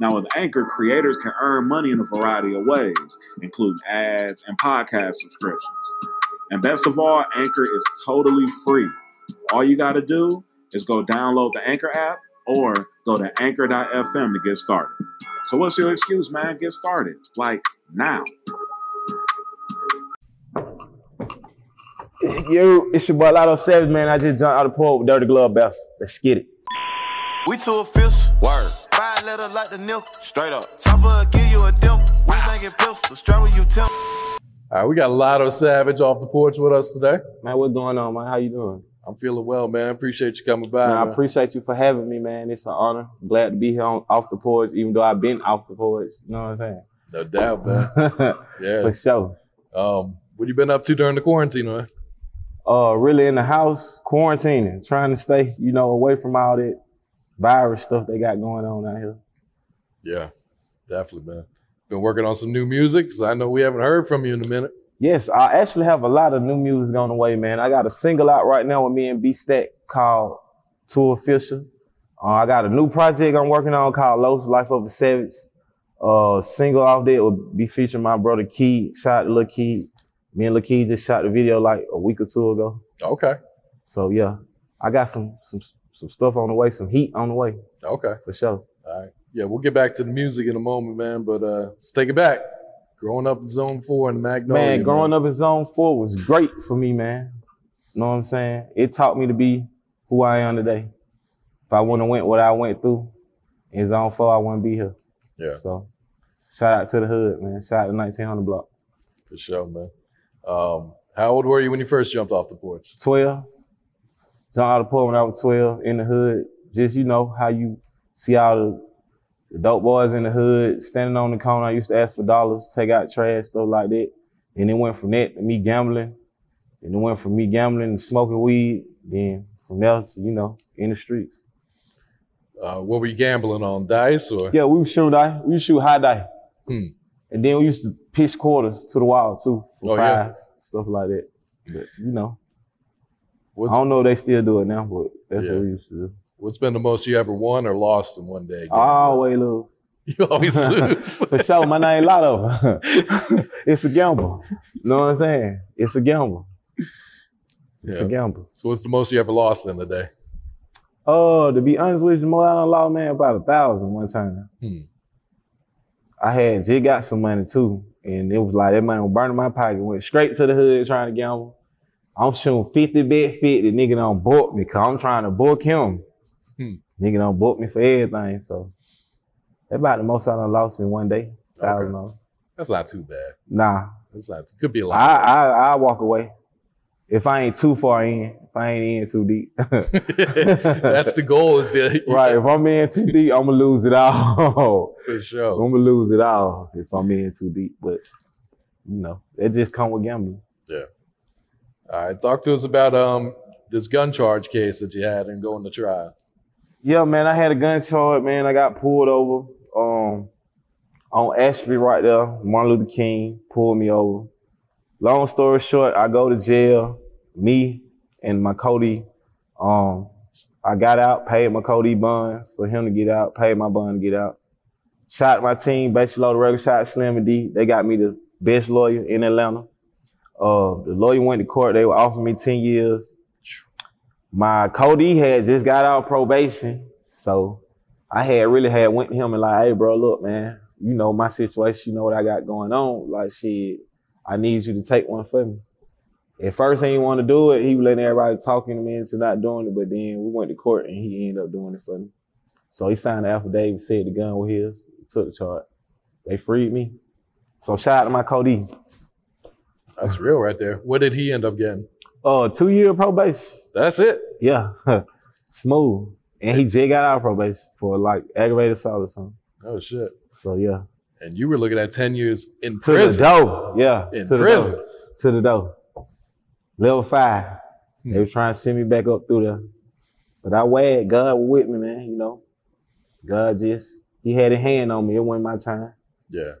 Now, with Anchor, creators can earn money in a variety of ways, including ads and podcast subscriptions. And best of all, Anchor is totally free. All you got to do is go download the Anchor app or go to anchor.fm to get started. So, what's your excuse, man? Get started. Like now. Yo, it's your boy Lotto Savage, man. I just jumped out of the pool with Dirty Glove Bastard. Let's get it. We too official. Word. Five letter like the nil. Straight up. Chopper give you a dimple. We making pistol. Straight you temp. All right, we got Lotto Savage off the porch with us today. Man, what's going on, man? How you doing? I'm feeling well, man. Appreciate you coming by. Man, I appreciate you for having me, man. It's an honor. Glad to be here on, off the porch, even though I've been off the porch. You know what I'm saying? No doubt, man. Yeah. For sure. Um, what you been up to during the quarantine, man? Uh, really in the house, quarantining, trying to stay, you know, away from all that virus stuff they got going on out here. Yeah, definitely, man. Been working on some new music because I know we haven't heard from you in a minute. Yes, I actually have a lot of new music on the way, man. I got a single out right now with me and B Stack called Too Official. Uh, I got a new project I'm working on called Los Life of a Savage. Uh, single off there will be featuring my brother Keed. Shot Lil Keed. Me and Lil Keed just shot the video like a week or two ago. Okay. So yeah, I got some some some stuff on the way, some heat on the way Okay. for sure. All right. Yeah, we'll get back to the music in a moment, man. But uh, let's take it back. Growing up in Zone Four in Magnolia. Man, growing up in Zone 4 was great for me, man. You know what I'm saying? It taught me to be who I am today. If I wouldn't have went what I went through in Zone 4, I wouldn't be here. Yeah, So shout out to the hood, man. Shout out to 1900 block. for sure, man. Um, how old were you when you first jumped off the porch? 12. Of the pool when I was 12 in the hood. Just, you know, how you see all the, dope boys in the hood standing on the corner. I used to ask for dollars, take out trash, stuff like that. And it went from that to me gambling. And it went from me gambling to smoking weed. Then from there to, you know, in the streets. Uh, what were you gambling on? Dice or? Yeah, we would shoot die. We would shoot high die. Hmm. And then we used to pitch quarters to the wall too for Oh, yeah. stuff like that. But you know, What's, I don't know if they still do it now, but that's Yeah. what we used to do. what's been the most you ever won or lost in one day? I always lose. You always lose. For sure, my name Lotto. it's a gamble. You know what I'm saying? It's a gamble. It's Yeah. a gamble. So what's the most you ever lost in the day? Oh, to be honest with you, more I lost, man, about a thousand one time. Hmm. I had just got some money too, and it was like that money was burning my pocket. Went straight to the hood trying to gamble. I'm shooting 50 bet 50. Nigga don't book me because I'm trying to book him. Hmm. Nigga don't book me for everything. So That's about the most I done lost in one day. Thousand Okay. dollars. That's not too bad. Nah, That's not. Could be a lot. I I walk away if I ain't too far in. If I ain't in too deep. That's the goal. Is the right. If I'm in too deep, I'm gonna lose it all. for sure. I'm gonna lose it all if I'm in too deep. But you know, it just come with gambling. All right, talk to us about um this gun charge case that you had and going to trial. Yeah, man, I had a gun charge, man. I got pulled over um on Ashby right there. Martin Luther King pulled me over. Long story short, I go to jail. Me and my Cody, um, I got out, paid my Cody bond for him to get out, paid my bond to get out. Shot my team, Bases Loaded record shot Slim and D. They got me the best lawyer in Atlanta. Uh, the lawyer went to court. They were offering me 10 years. My Cody had just got out of probation. So I had really had went to him and like, hey bro, look, man, you know my situation, you know what I got going on. Like shit, I need you to take one for me. At first he didn't want to do it. He was letting everybody talking to me into not doing it, but then we went to court and he ended up doing it for me. So he signed the affidavit, said the gun was his, took the charge. They freed me. So shout out to my Cody. That's real right there. What did he end up getting? Uh, two year probation. That's it. Yeah, smooth. And he just got out of probation for like aggravated assault or something. Oh shit. So yeah, And you were looking at ten years in to prison. To the door. Yeah, In to the prison. door. To the door. Level five. Hmm. They were trying to send me back up through there, but I waited. God was with me, man. You know, God just He had a hand on me. It wasn't my time. Yeah.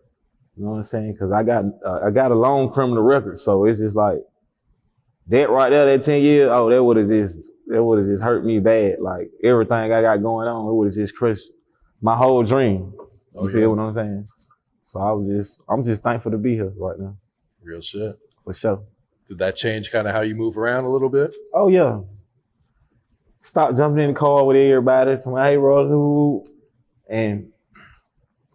You know what I'm saying? Because I got uh, I got a long criminal record, so it's just like that right there. That ten years, oh, that would have just that would have just hurt me bad. Like everything I got going on, it would have just crushed my whole dream. You Oh, feel yeah. what I'm saying? So I was just I'm just thankful to be here right now Real shit. for sure. Did that change kind of how you move around a little bit? Oh yeah. Stop jumping in the car with everybody. Me, hey, bro, who? And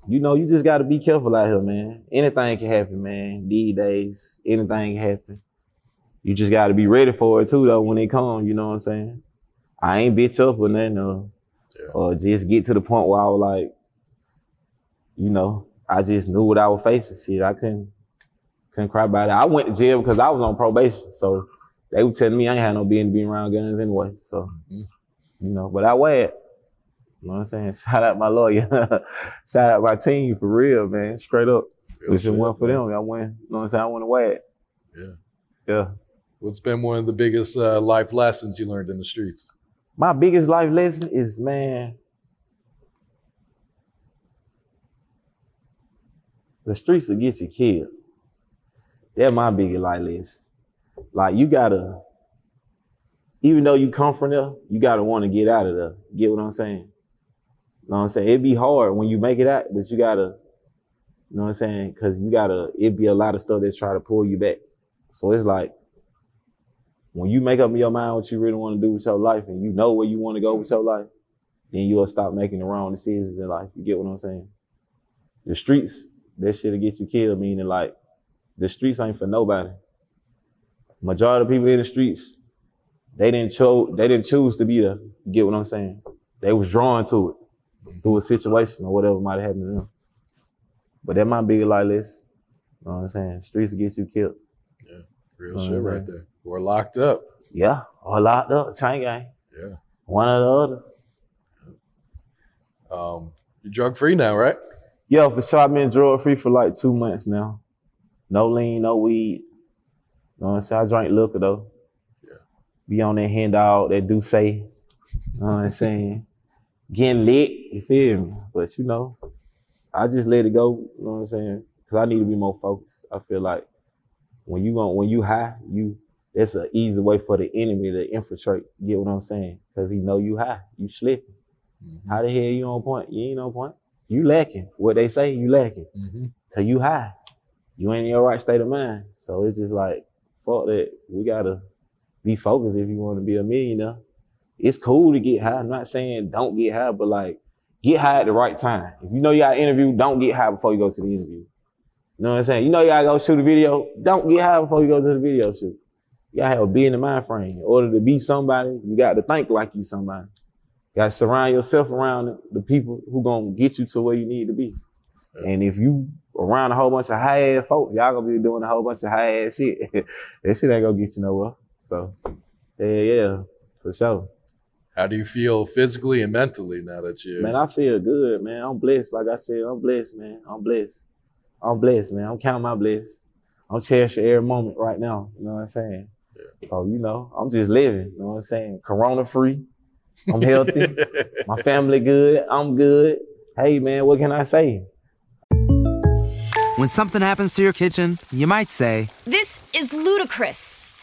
you know, you just got to be careful out here, man. Anything can happen, man. These days, anything can happen. You just got to be ready for it too, though. When it comes, you know what I'm saying? I ain't bitch up or nothing, or, Yeah. or just get to the point where I was like, you know, I just knew what I was facing. Shit, I couldn't couldn't cry about it. I went to jail because I was on probation, so they were telling me I ain't had no business being around guns anyway. So, Mhm. you know, but I it. You know what I'm saying? Shout out my lawyer. Shout out my team for real, man. Straight up. Real it shit, wasn't for them, I wouldn't, you know what I'm saying? I wouldn't wear it. Yeah. Yeah. What's been one of the biggest uh, life lessons you learned in the streets? My biggest life lesson is, man, the streets will get you killed. That's my biggest life lesson. Like you gotta, even though you come from there, you gotta want to get out of there. Get what I'm saying? Know what I'm saying? It'd be hard when you make it out, but you gotta, you know what I'm saying? Cause you gotta, it'd be a lot of stuff that try to pull you back. So it's like, when you make up your mind what you really want to do with your life and you know where you want to go with your life, then you'll stop making the wrong decisions in life. You get what I'm saying? The streets, that shit'll get you killed, meaning like the streets ain't for nobody. Majority of people in the streets, they didn't choose they didn't choose to be there. You get what I'm saying? They was drawn to it through a situation or whatever might happen to them. But that might be like this. You know what I'm saying? Streets get you killed. Yeah, real Oh, shit right there. Or locked up. Yeah, or locked up, chain gang. Yeah. One or the other. Um, you're drug free now, right? Yo, for sure, I've been drug free for like two months now. No lean, no weed. You know what I'm saying? I drink liquor though. Yeah. Be on that hand dog, that do say. You know what I'm saying? Getting lit, you feel me? But you know, I just let it go, you know what I'm saying? Cause I need to be more focused. I feel like when you going when you high, you that's an easy way for the enemy to infiltrate. Get what I'm saying? Cause he know you high, you slipping. Mm-hmm. How the hell you on point? You ain't on point. You lacking. What they say, you lacking. Mm-hmm. Cause you high. You ain't in your right state of mind. So it's just like, fuck that. We gotta be focused if you want to be a millionaire. It's cool to get high. I'm not saying don't get high, but like get high at the right time. If you know you got an interview, don't get high before you go to the interview. You know what I'm saying? You know you gotta go shoot a video. Don't get high before you go to the video shoot. You gotta have a be in the mind frame. In order to be somebody, you got to think like you somebody. You gotta surround yourself around the people who gonna get you to where you need to be. And if you around a whole bunch of high ass folks, y'all gonna be doing a whole bunch of high ass shit. that shit ain't gonna get you nowhere. So, yeah, yeah, for sure. How do you feel physically and mentally now that you? Man, I feel good, man. I'm blessed. Like I said, I'm blessed, man. I'm blessed. I'm blessed, man. I'm counting my blessings. I'm cherishing every moment right now. You know what I'm saying? Yeah. So, you know, I'm just living. You know what I'm saying? Corona free. I'm healthy. my family good. I'm good. Hey, man, what can I say? When something happens to your kitchen, you might say, This is ludicrous.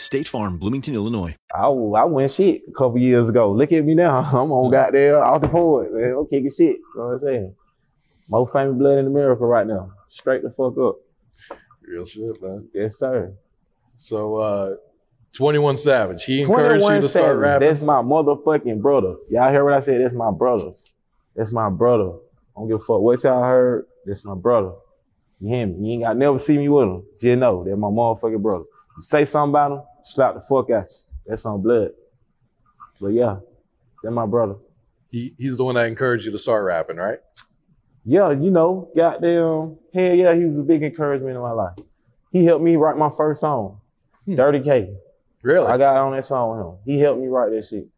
State Farm, Bloomington, Illinois. I, I went shit a couple years ago. Look at me now. I'm on goddamn off the board, man. I'm kicking shit. You know what I'm saying? Most famous blood in America right now. Straight the fuck up. Real shit, man. Yes, sir. So, uh, 21 Savage, he encouraged you 21 to start Savage, rapping. That's my motherfucking brother. Y'all hear what I said? That's my brother. That's my brother. I don't give a fuck what y'all heard. That's my brother. You hear me? You ain't got never see me with him. Just know that's my motherfucking brother. You say something about him, slap the fuck at you. That's on blood. But yeah, that's my brother. He, he's the one that encouraged you to start rapping, right? Yeah, you know, goddamn, hell yeah, he was a big encouragement in my life. He helped me write my first song, hmm. Dirty K. Really? I got on that song with him. He helped me write that shit.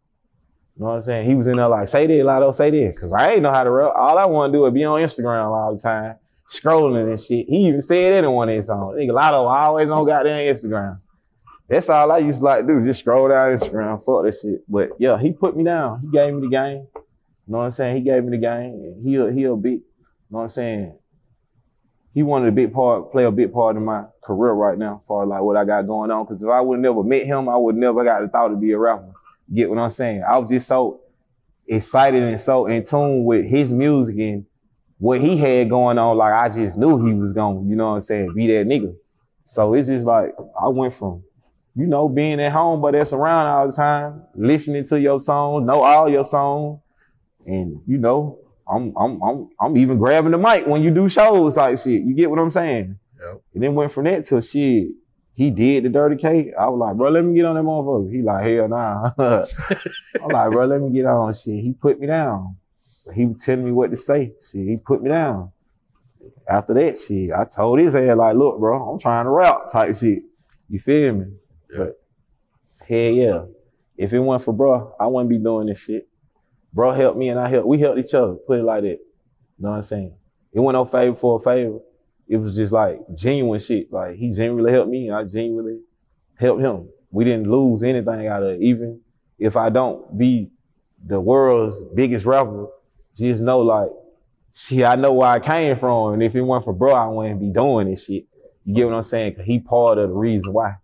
You know what I'm saying? He was in there like, say this, Lotto, say this. Cause I ain't know how to rap. All I want to do is be on Instagram all the time, scrolling and shit. He even said that in one of his songs. Nigga, Lotto always on goddamn Instagram. That's all I used to like to do, just scroll down Instagram, fuck that shit. But yeah, he put me down. He gave me the game. You know what I'm saying? He gave me the game. And he a, he a big, you know what I'm saying? He wanted a big part, play a big part in my career right now, for like what I got going on. Cause if I would never met him, I would never got the thought to be a rapper. Get what I'm saying? I was just so excited and so in tune with his music and what he had going on. Like I just knew he was going, you know what I'm saying, be that nigga. So it's just like I went from, you know, being at home, but that's around all the time, listening to your song, know all your song, and you know, I'm I'm I'm I'm even grabbing the mic when you do shows like shit. You get what I'm saying? Yep. And then went from that to shit. He did the Dirty K. I was like, bro, let me get on that motherfucker. He like, hell nah. I'm like, bro, let me get on shit. He put me down. He was telling me what to say. Shit, he put me down. After that shit, I told his ass like, look, bro, I'm trying to rap type shit. You feel me? But hell yeah. If it weren't for bro, I wouldn't be doing this shit. Bro helped me and I helped. We helped each other. Put it like that. You know what I'm saying? It wasn't no favor for a favor. It was just like genuine shit. Like he genuinely helped me and I genuinely helped him. We didn't lose anything out of it. Even if I don't be the world's biggest rapper, just know like, see, I know where I came from. And if it weren't for bro, I wouldn't be doing this shit. You get what I'm saying? Cause he part of the reason why.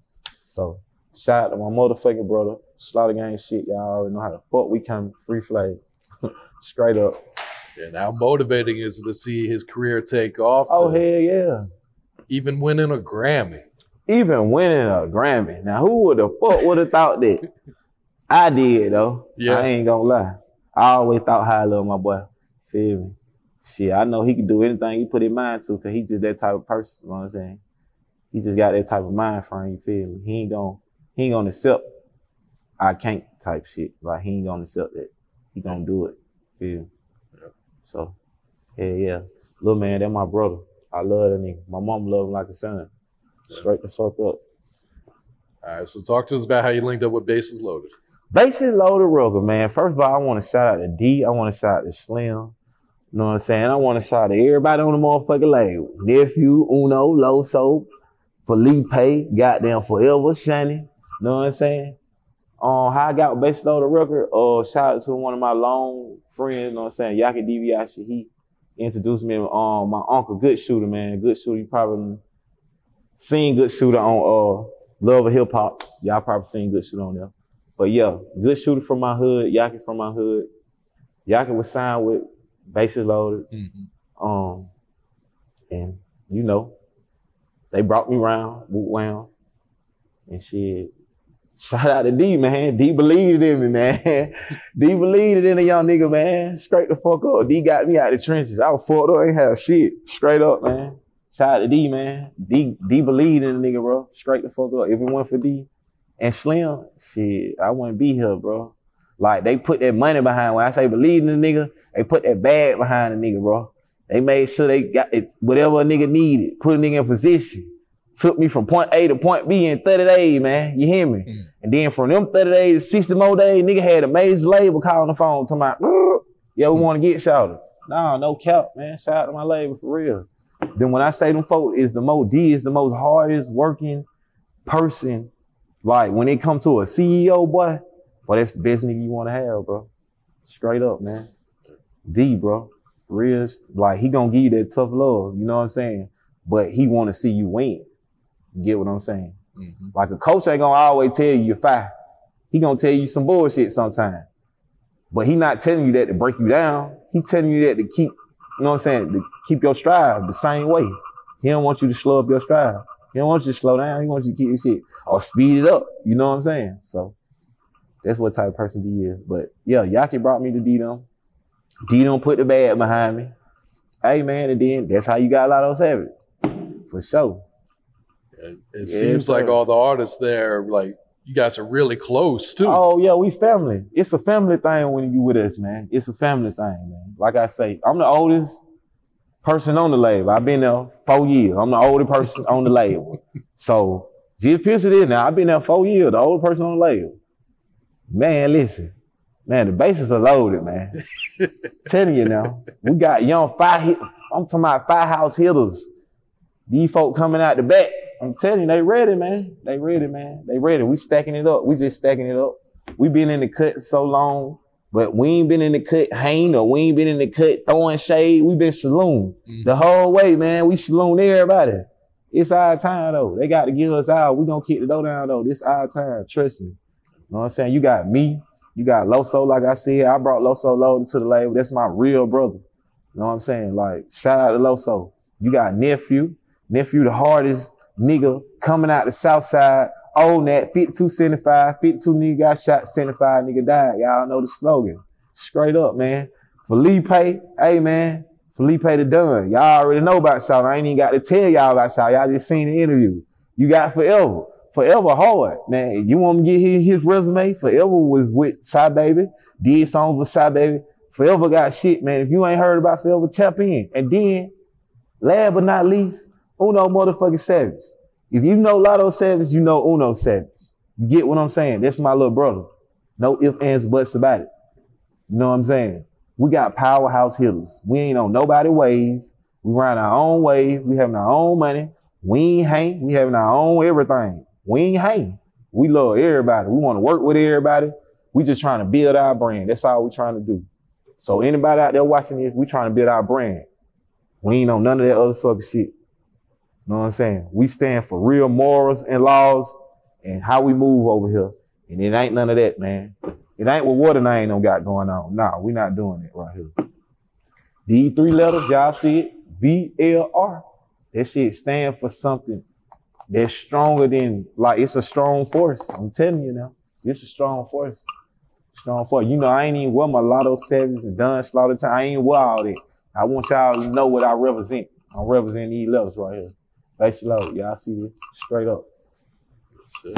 So shout out to my motherfucking brother. Slaughter gang shit. Y'all already know how the fuck we come free flag. Straight up. And how motivating is it to see his career take off? Oh hell yeah. Even winning a Grammy. Even winning a Grammy. Now who would have fuck would have thought that? I did though. Yeah. I ain't gonna lie. I always thought high love my boy. Feel me? Shit, I know he can do anything he put his mind to because he just that type of person. You know what I'm saying? He just got that type of mind frame, you feel me? He ain't gonna he ain't gonna accept I can't type shit. Like he ain't gonna accept that. He gonna do it. Feel me? So, yeah, yeah. Little man, that my brother. I love that nigga. My mom love him like a son. Straight the fuck up. All right, so talk to us about how you linked up with Bases Loaded. Bases loaded rubber, man. First of all, I want to shout out to D. I want to shout out to Slim. You know what I'm saying? I want to shout out to everybody on the motherfucking label. Nephew, Uno, Loso, Felipe, goddamn Forever, Shani. You know what I'm saying? Um, how I got with Bases loaded record, uh, shout out to one of my long friends, you know what I'm saying? Yaki DVI, he introduced me to um, my uncle, Good Shooter, man. Good Shooter, you probably seen Good Shooter on uh, Love & Hip Hop. Y'all probably seen Good Shooter on there. But yeah, good shooter from my hood, Yaki from my hood. Yaki was signed with bases loaded. Um, and you know, They brought me around, whoop wound, and shit. Shout out to D, man. D believed in me, man. D believed in a young nigga, man. Straight the fuck up. D got me out the trenches. I was fucked up, ain't had shit. Straight up, man. Shout out to D, man. D D believed in the nigga, bro. Straight the fuck up. If it went for D and Slim, shit, I wouldn't be here, bro. Like they put that money behind. When I say believe in the nigga, they put that bag behind the nigga, bro. They made sure they got it, whatever a nigga needed, put a nigga in position. Took me from point A to point B in 30 days, man. You hear me? Mm. And then from them 30 days to 60 more days, nigga had a major label calling the phone talking about, "Uh, yeah, we want to get shouted. Nah, no cap, man. Shout out to my label for real. Then when I say them folk is the most D is the most hardest working person. Like when it come to a CEO, boy, boy, that's the best nigga you want to have, bro. Straight up, man. D, bro. Real, like he gonna give you that tough love, you know what I'm saying? But he want to see you win. You get what I'm saying? Mhm. Like a coach ain't gonna always tell you you're fine. He gonna tell you some bullshit sometime. But he not telling you that to break you down. He telling you that to keep, you know what I'm saying, to keep your stride the same way. He don't want you to slow up your stride. He don't want you to slow down. He wants you to keep your shit or speed it up. You know what I'm saying? So that's what type of person he is. But yeah, Yaki brought me to D them. D them put the bag behind me. Hey man, and then that's how you got a lot of Savage. For sure. It, it Yeah, seems like all the artists there, like you guys are really close too. Oh yeah, we family. It's a family thing when you with us, man. It's a family thing, man. Like I say, I'm the oldest person on the label. I've been there four years. I'm the oldest person on the label. So just picture this now. I've been there four years, the oldest person on the label. Man, listen. Man, the bases are loaded, man. Telling you now. We got young five hit. I'm talking about five house hitters. These folk coming out the back. I'm telling you, they ready, man. They ready, man. They ready. We stacking it up. We just stacking it up. We been in the cut so long, but we ain't been in the cut hanging or we ain't been in the cut throwing shade. We been saloon mm. the whole way, man. We saloon everybody. It's our time though. They got to give us out. We gonna kick the door down though. This our time. Trust me. You know what I'm saying? You got me. You got Loso, like I said. I brought Loso Loaded to the label. That's my real brother. You know what I'm saying? Like, shout out to Loso. You got Nephew. Nephew, the hardest nigga coming out the south side. Old Nat, 5275, 52 nigga got shot, 75 nigga died. Y'all know the slogan. Straight up, man. Felipe, hey man, Felipe the Dunn. Y'all already know about Shaw. I ain't even got to tell y'all about Shaw. Y'all just seen the interview. You got Forever. Forever hard, man. You want to get his, his resume? Forever was with Sada Baby, did songs with Sada Baby. Forever got shit, man. If you ain't heard about Forever, tap in. And then, last but not least, Uno motherfucking Savage. If you know Lotto Savage, you know Uno Savage. You get what I'm saying? That's my little brother. No ifs, ands, buts about it. You know what I'm saying? We got powerhouse hitters. We ain't on nobody wave. We run our own wave. We having our own money. We ain't hang. We having our own everything. We ain't hating. We love everybody. We want to work with everybody. We just trying to build our brand. That's all we trying to do. So anybody out there watching this, we trying to build our brand. We ain't on none of that other sucker shit. You know what I'm saying? We stand for real morals and laws and how we move over here. And it ain't none of that, man. It ain't what Water Nine don't got going on. Nah, we not doing it right here. These three letters, y'all see it? B-L-R. That shit stand for something that's stronger than, like, it's a strong force. I'm telling you now. It's a strong force. Strong force. You know, I ain't even wear my Lotto Savage and Done Slaughter time. I ain't wear all that. I want y'all to know what I represent. I represent these letters right here. Base low. Y'all see this? Straight up. All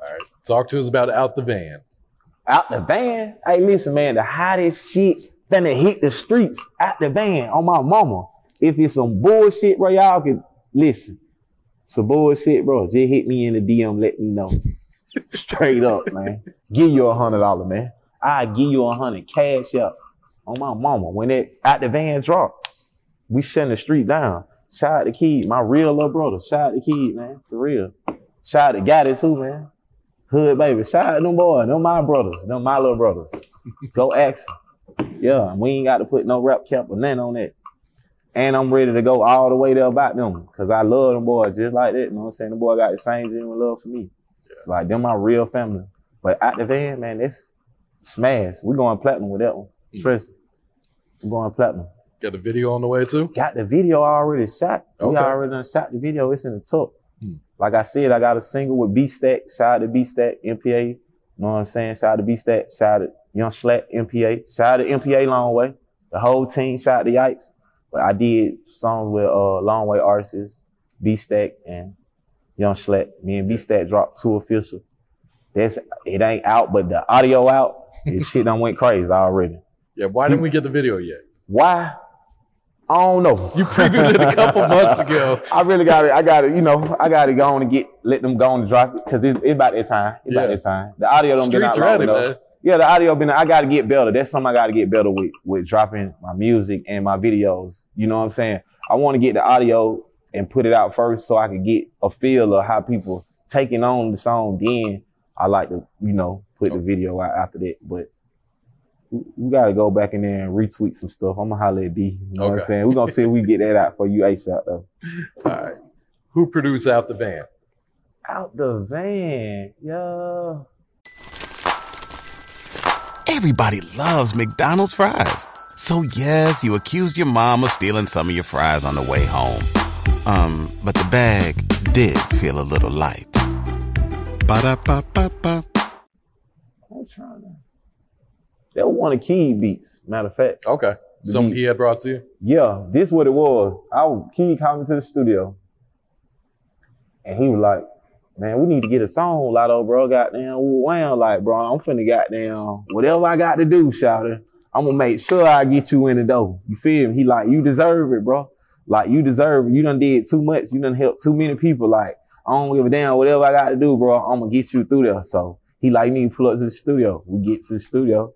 right, talk to us about out the van. Out the van. Hey, listen, man, the hottest shit finna hit the streets out the van on my mama. If it's some bullshit, bro, y'all can listen. Some bullshit, bro. Just hit me in the DM, let me know. Straight up, man. Give you a hundred dollar, man. I give you a hundred cash up on my mama. When it at the van drop, we shutting the street down. Shout out to Keed, my real little brother. Shout out to Keed, man, for real. Shout out to Gotit too, man. Hood baby. Shout out to them boys. Them my brothers. Them my little brothers. Go ask them. Yeah, we ain't got to put no rap cap or nothing on that. And I'm ready to go all the way there about them. Cause I love them boys just like that. You know what I'm saying? The boy got the same genuine love for me. Like them my real family. But out the van, man, that's smash. We going platinum with that one. Trust me. We going platinum. Got the video on the way too. Got the video already shot. We already done shot the video. It's in the tuck. Hmm. Like I said, I got a single with B Stack. Shout out to B Stack, MPA. You know what I'm saying? Shout out to B Stack. Shout out to Young Slack, MPA. Shout out to MPA Long Way. The whole team. Shout out to Yikes. But I did songs with uh Long Way artists, B Stack and Young Slack. Me and B Stack dropped Too Official. That's it ain't out, but the audio out. This shit done went crazy already. Yeah. Why didn't we get the video yet? Why? I don't know. You previewed it a couple months ago. I really got it. I got it. You know, I got to go on and get let them go on and drop it because it's, it's about that time. It's Yeah. about that time. The audio don't get out Streets ready, enough. Yeah, the audio been. I got to get better. That's something I got to get better with with dropping my music and my videos. You know what I'm saying? I want to get the audio and put it out first so I can get a feel of how people taking on the song. Then I like to, you know, put the video out after that. But we, we got to go back in there and retweet some stuff. I'm gonna holler at D. You know what I'm saying? We're gonna see if we get that out for you ASAP though. All right. Who produced out the van? Out the van, yeah. Everybody loves McDonald's fries. So yes, you accused your mom of stealing some of your fries on the way home. Um, but the bag did feel a little light. Ba-da-ba-ba-ba. I'm trying to. That was one of Keed beats. Matter of fact. Okay. The Something beat. he had brought to you. Yeah, this what it was. I was, Keed called me to the studio, and he was like, "Man, we need to get a song, Lotto, bro. Goddamn, wow, like, bro, I'm finna goddamn whatever I got to do, shouter. I'm gonna make sure I get you in the door. You feel me? He like, you deserve it, bro. Like, you deserve it. You done did too much. You done helped too many people. Like, I don't give a damn. Whatever I got to do, bro, I'm gonna get you through there. So he like, to pull up to the studio. We get to the studio,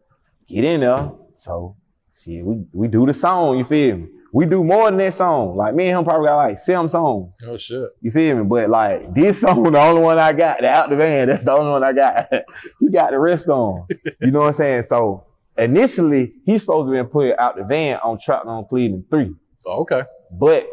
get in there. So shit, we we do the song. You feel me? We do more than that song. Like me and him probably got like seven songs. Oh shit. You feel me? But like this song, the only one I got, the out the van, that's the only one I got. he got the rest on. You know what I'm saying? So initially, he's supposed to be put out the van on Trapped on Cleveland 3. Oh, okay. But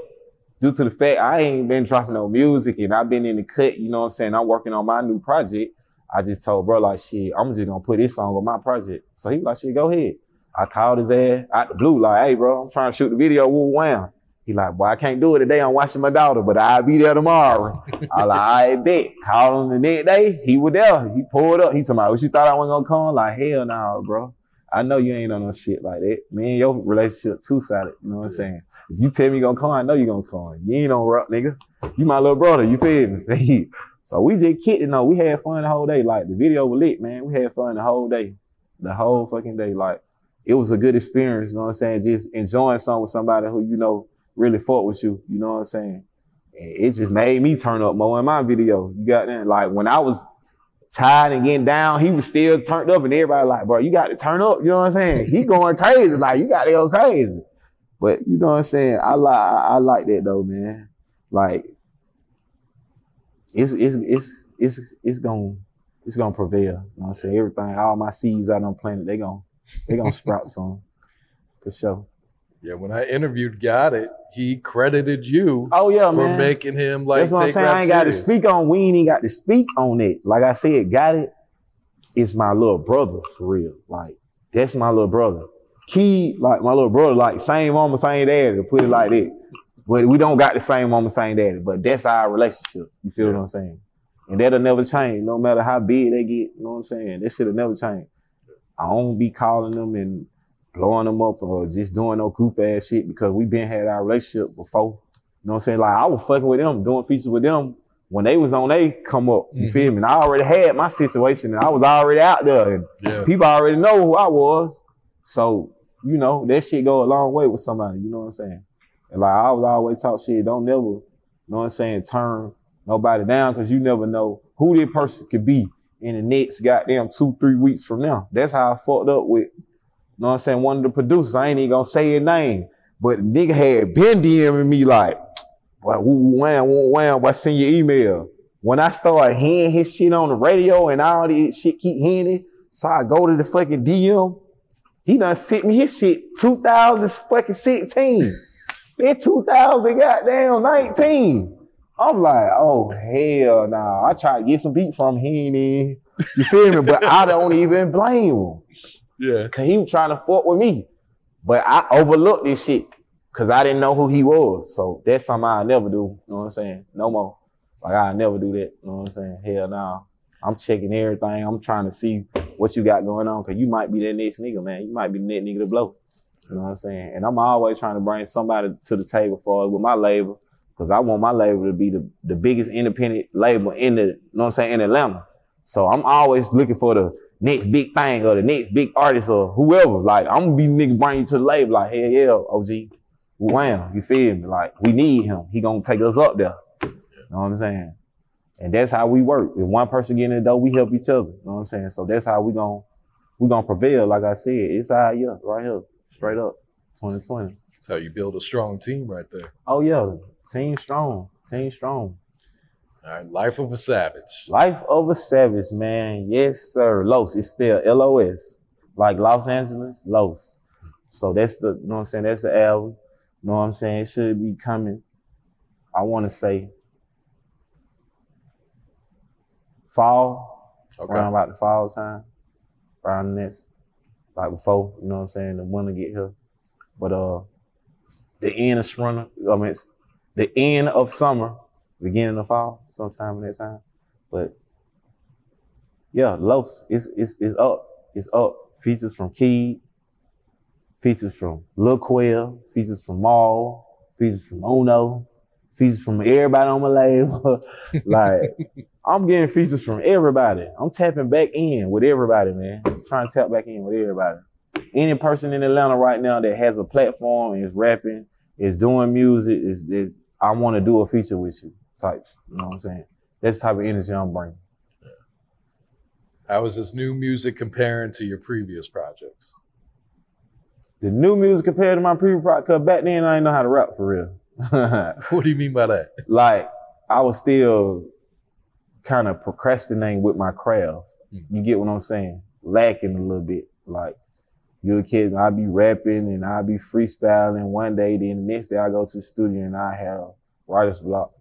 due to the fact I ain't been dropping no music and I've been in the cut, you know what I'm saying? I'm working on my new project. I just told bro, like, shit, I'm just gonna put this song on my project. So he was like, shit, go ahead. I called his ass out the blue, like, hey, bro, I'm trying to shoot the video. Woo wham. He like, boy, I can't do it today. I'm watching my daughter, but I'll be there tomorrow. I like, I bet. Called him the next day. He was there. He pulled up. He told me, what you thought I wasn't gonna come? Like, hell no, bro. I know you ain't on no shit like that. Me and your relationship two-sided. You know what I'm saying? If you tell me you gonna come, I know you gonna come. You ain't on rock, nigga. You my little brother. You feel me? so we just kidding though. We had fun the whole day. Like the video was lit, man. We had fun the whole day. The whole fucking day. Like it was a good experience, you know what I'm saying? Just enjoying something with somebody who you know really fought with you, you know what I'm saying? It just made me turn up more in my video. You got that? Like when I was tired and getting down, he was still turned up and everybody like, bro, you got to turn up, you know what I'm saying? He going crazy, like you got to go crazy. But you know what I'm saying? I like I, I like that though, man. Like it's it's it's it's it's gonna it's gonna prevail. You know what I'm saying? Everything, all my seeds out on planet, they gonna they gonna sprout soon. For sure. Yeah, when I interviewed Gotit, he credited you Oh yeah, for man. making him like That's what I'm take saying. I ain't got to speak on. We ain't even got to speak on it. Like I said, got it. It's my little brother for real. Like that's my little brother. He like my little brother, like same mama, same daddy. To put it like that. But we don't got the same mama, same daddy. But that's our relationship. You feel what I'm saying? And that'll never change, no matter how big they get. You know what I'm saying? That shit'll never change. I don't be calling them and blowing them up or just doing no group ass shit because we been had our relationship before. You know what I'm saying? Like I was fucking with them, doing features with them when they was on they come up. You Mhm. feel me? And I already had my situation and I was already out there and Yeah. people already know who I was. So, you know, that shit go a long way with somebody, you know what I'm saying? And like I was always talk shit, don't never, you know what I'm saying, turn nobody down because you never know who that person could be in the next goddamn two, three weeks from now. That's how I fucked up with, you know what I'm saying, one of the producers. I ain't even gonna say his name, but nigga had been DMing me like, boy, woo, wham, woo, wham, boy, send your email. When I started hearing his shit on the radio and all this shit keep hearing it, so I go to the fucking DM. He done sent me his shit 2016. It 2000 goddamn 19. I'm like, oh hell nah. I try to get some beat from him. He ain't in. You feel me? But I don't even blame him. Yeah. Cause he was trying to fuck with me. But I overlooked this shit. Cause I didn't know who he was. So that's something I'll never do. You know what I'm saying? No more. Like I'll never do that. You know what I'm saying? Hell no. I'm checking everything. I'm trying to see what you got going on. Cause you might be that next nigga, man. You might be the next nigga to blow. You know what I'm saying? And I'm always trying to bring somebody to the table for with my label. Cause I want my label to be the, the biggest independent label in the, you know what I'm saying, in Atlanta. So I'm always looking for the next big thing or the next big artist or whoever. Like I'm gonna be nigga bring you to the label. Like, hell yeah, OG. Wham, you feel me? Like we need him. He gonna take us up there. You know what I'm saying? And that's how we work. If one person get in the door, we help each other. You know what I'm saying? So that's how we gonna we gonna prevail. Like I said, it's our year right here, straight up, 2020. That's how you build a strong team right there. Oh yeah, team strong, team strong. All right, life of a savage. Life of a savage, man. Yes, sir. Los. It's spelled L-O-S. Like Los Angeles, Los. So that's the, you know what I'm saying? That's the album. You know what I'm saying? It should be coming. I want to say fall. Okay. Around about the fall time. Around this. Like before, you know what I'm saying? The winter get here. But uh the end of summer, I mean it's the end of summer, beginning of fall, sometime in that time. But yeah, Los, it's it's it's up. It's up. Features from Keed, features from Lil Quell, features from Maul, features from Uno, features from everybody on my label. like I'm getting features from everybody. I'm tapping back in with everybody, man. I'm trying to tap back in with everybody. Any person in Atlanta right now that has a platform is rapping, is doing music, is, is I want to do a feature with you. Type. You know what I'm saying? That's the type of energy I'm bringing. How is this new music comparing to your previous projects? The new music compared to my previous project, cause back then I didn't know how to rap for real. What do you mean by that? like I was still kind of procrastinating with my craft. Hmm. You get what I'm saying? Lacking a little bit. Like you're a kid, I'd be rapping and I'd be freestyling one day, then the next day I go to the studio and I have writer's block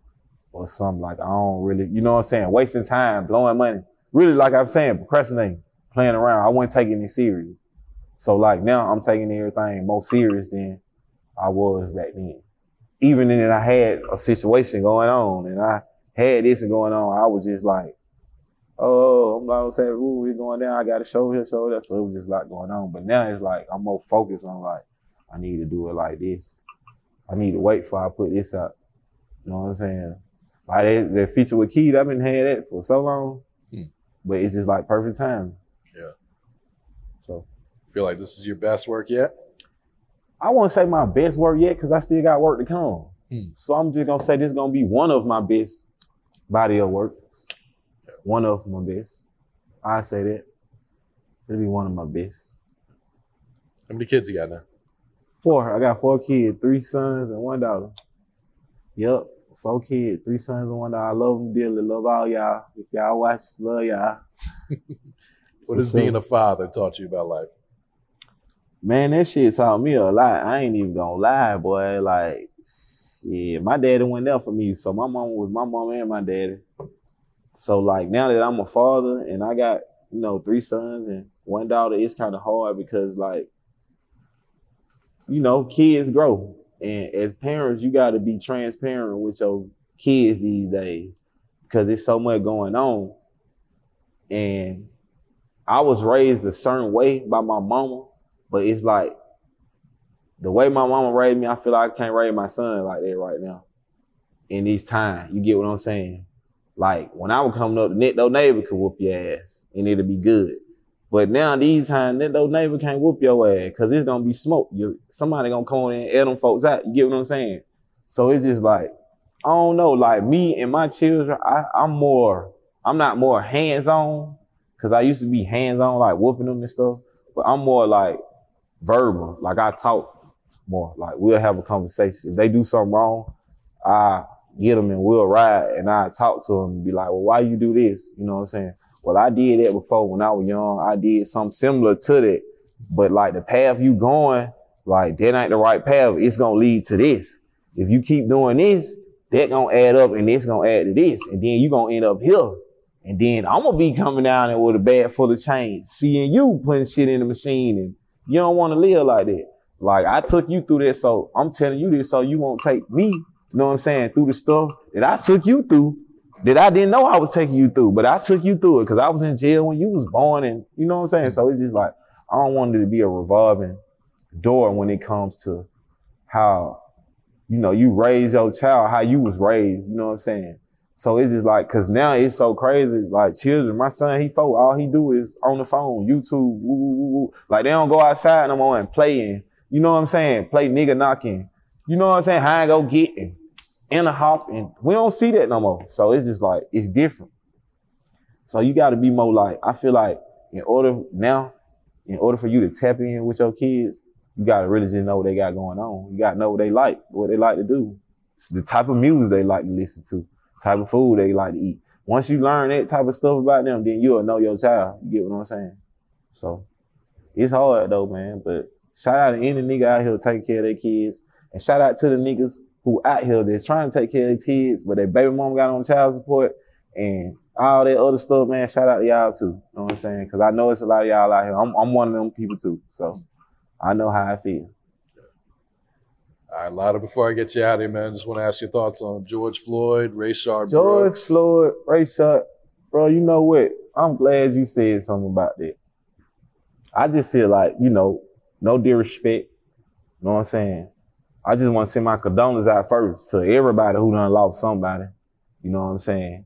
or something like I don't really, you know what I'm saying? Wasting time, blowing money. Really, like I'm saying, procrastinating, playing around. I wasn't taking it serious. So like now I'm taking everything more serious than I was back then. Even then I had a situation going on and I had this going on, I was just like, oh, I'm like saying, ooh, we're going down. I got a show here, show that. So it was just a lot going on. But now it's like I'm more focused on like, I need to do it like this. I need to wait for I put this out. You know what I'm saying? Like that, that feature with Keith, I've been had that for so long. Hmm. But it's just like perfect time. Yeah. So Feel like this is your best work yet? I won't say my best work yet because I still got work to come. Hmm. So I'm just gonna say this is gonna be one of my best body of work. One of my best. I say that. It'll be one of my best. How many kids you got now? Four. I got four kids, three sons and one daughter. Yep. Four kids, three sons and one daughter. I love them dearly. Love all y'all. If y'all watch, love y'all. What has sure. being a father taught you about life? Man, that shit taught me a lot. I ain't even gonna lie, boy. Like, yeah, my daddy went there for me. So my mom was my mom and my daddy. So like now that I'm a father and I got, you know, three sons and one daughter, it's kind of hard because like, you know, kids grow. And as parents, you gotta be transparent with your kids these days because there's so much going on. And I was raised a certain way by my mama, but it's like the way my mama raised me, I feel like I can't raise my son like that right now. In these times, you get what I'm saying? Like when I was coming up, door neighbor could whoop your ass and it'll be good. But now these times, door neighbor can't whoop your ass because it's gonna be smoke. You somebody gonna come in and air them folks out. You get what I'm saying? So it's just like, I don't know, like me and my children, I, I'm more, I'm not more hands-on, because I used to be hands-on, like whooping them and stuff. But I'm more like verbal. Like I talk more. Like we'll have a conversation. If they do something wrong, I get them and we'll ride and I talk to them and be like, well, why you do this? You know what I'm saying? Well, I did that before when I was young. I did something similar to that. But like the path you going, like that ain't the right path. It's gonna lead to this. If you keep doing this, that gonna add up and it's gonna add to this. And then you gonna end up here. And then I'm gonna be coming down there with a bag full of change, seeing you putting shit in the machine and you don't want to live like that. Like I took you through this, so I'm telling you this so you won't take me, you know what I'm saying, through the stuff that I took you through that I didn't know I was taking you through, but I took you through it because I was in jail when you was born and you know what I'm saying? So it's just like I don't want it to be a revolving door when it comes to how, you know, you raise your child, how you was raised, you know what I'm saying? So it's just like, cause now it's so crazy. Like children, my son, he folk, all he do is on the phone, YouTube, woo, woo, woo, like they don't go outside no more and play and, you know what I'm saying? Play nigga knocking. You know what I'm saying? How I go getting in a hop and we don't see that no more. So it's just like, it's different. So you gotta be more like, I feel like in order now, in order for you to tap in with your kids, you gotta really just know what they got going on. You gotta know what they like, what they like to do, the type of music they like to listen to, type of food they like to eat. Once you learn that type of stuff about them, then you'll know your child. You get what I'm saying? So it's hard though, man. But shout out to any nigga out here taking care of their kids. And shout out to the niggas who out here that's trying to take care of their kids, but their baby mom got on child support and all that other stuff, man. Shout out to y'all too. You know what I'm saying? Because I know it's a lot of y'all out here. I'm, I'm one of them people too. So I know how I feel. All right, Lotto, before I get you out of here, man, just want to ask your thoughts on George Floyd, Rayshard George Brooks. Floyd, Rayshard, bro, you know what? I'm glad you said something about that. I just feel like, you know, no disrespect. You know what I'm saying? I just want to send my condolences out first to everybody who done lost somebody. You know what I'm saying?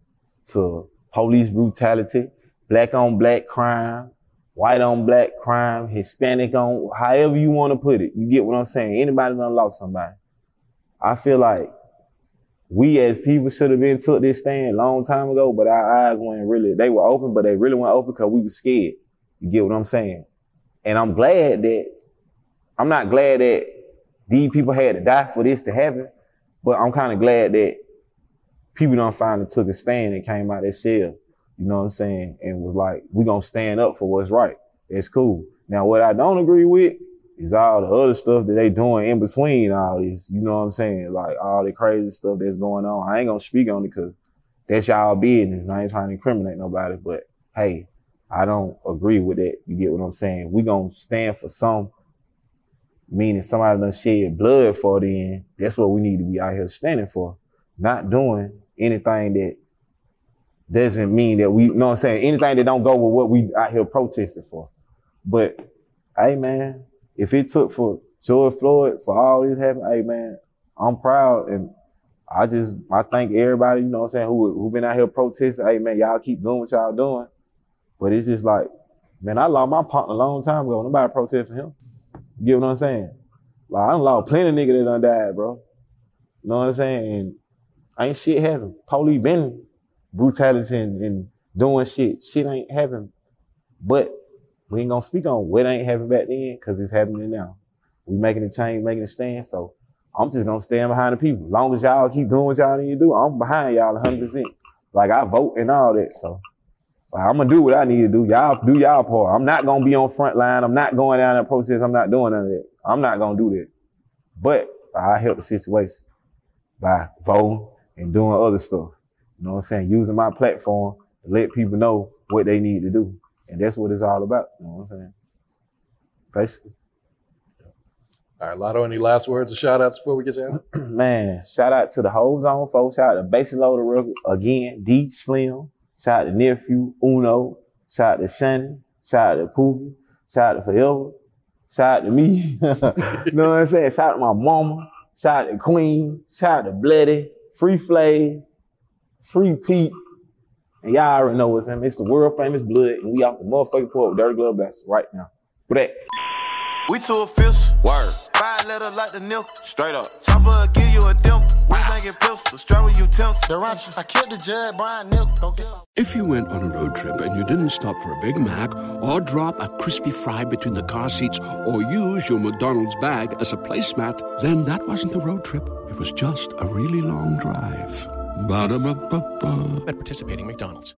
To police brutality, black on black crime, white on black crime, Hispanic on, however you want to put it. You get what I'm saying? Anybody done lost somebody. I feel like we as people should have been took this stand a long time ago, but our eyes weren't really, they were open, but they really weren't open because we were scared. You get what I'm saying? And I'm glad that, I'm not glad that these people had to die for this to happen, but I'm kind of glad that people don't finally took a stand and came out their shell. You know what I'm saying? And was like, we gonna stand up for what's right. It's cool. Now, what I don't agree with is all the other stuff that they doing in between all this. You know what I'm saying? Like all the crazy stuff that's going on. I ain't gonna speak on it because that's y'all business. I ain't trying to incriminate nobody, but hey, I don't agree with that. You get what I'm saying? We gonna stand for some, meaning somebody done shed blood for. Then that's what we need to be out here standing for, not doing anything that doesn't mean that we, you know what I'm saying? Anything that don't go with what we out here protesting for. But, hey man, if it took for George Floyd for all this happen, hey man, I'm proud and I just, I thank everybody, you know what I'm saying, who, who been out here protesting. Hey man, y'all keep doing what y'all doing. But it's just like, man, I lost my partner a long time ago. Nobody protest for him. You get what I'm saying? Like, I done lost plenty of niggas that done died, bro. You know what I'm saying? And ain't shit happened. Police been brutality and, and doing shit. Shit ain't happened. But we ain't gonna speak on what ain't happened back then because it's happening now. We making a change, making a stand. So I'm just gonna stand behind the people. Long as y'all keep doing what y'all need to do, I'm behind y'all 100%. Like I vote and all that. So I'm gonna do what I need to do. Y'all do y'all part. I'm not gonna be on front line. I'm not going down in process. I'm not doing none of that. I'm not gonna do that. But I help the situation by voting and doing other stuff. You know what I'm saying? Using my platform to let people know what they need to do. And that's what it's all about. You know what I'm saying? Basically. All right, Lotto, any last words or shout outs before we get you out? Man, shout out to the whole zone folks. Shout out to Bases Loaded Record again, D Slim. Shout out to Nephew, Uno. Shout out to Shannon. Shout out to Pookie. Shout out to Forever. Shout out to me. you know what I'm saying? Shout out to my mama. Shout out to Queen. Shout out to Bloody. Free Flay. Free Pete. And y'all already know what's him. It's the world famous blood, and we off the motherfucking porch with Dirty Glove Bastard right now. With that. We too official. Word. Five letter like the nil. Straight up. Chopper give you a dimple. We making pistol. Strap with utensils. I killed the judge, Brian Nil. Go get. If you went on a road trip and you didn't stop for a Big Mac or drop a crispy fry between the car seats or use your McDonald's bag as a placemat, then that wasn't a road trip. It was just a really long drive. Ba-da-ba-ba-ba. At participating McDonald's.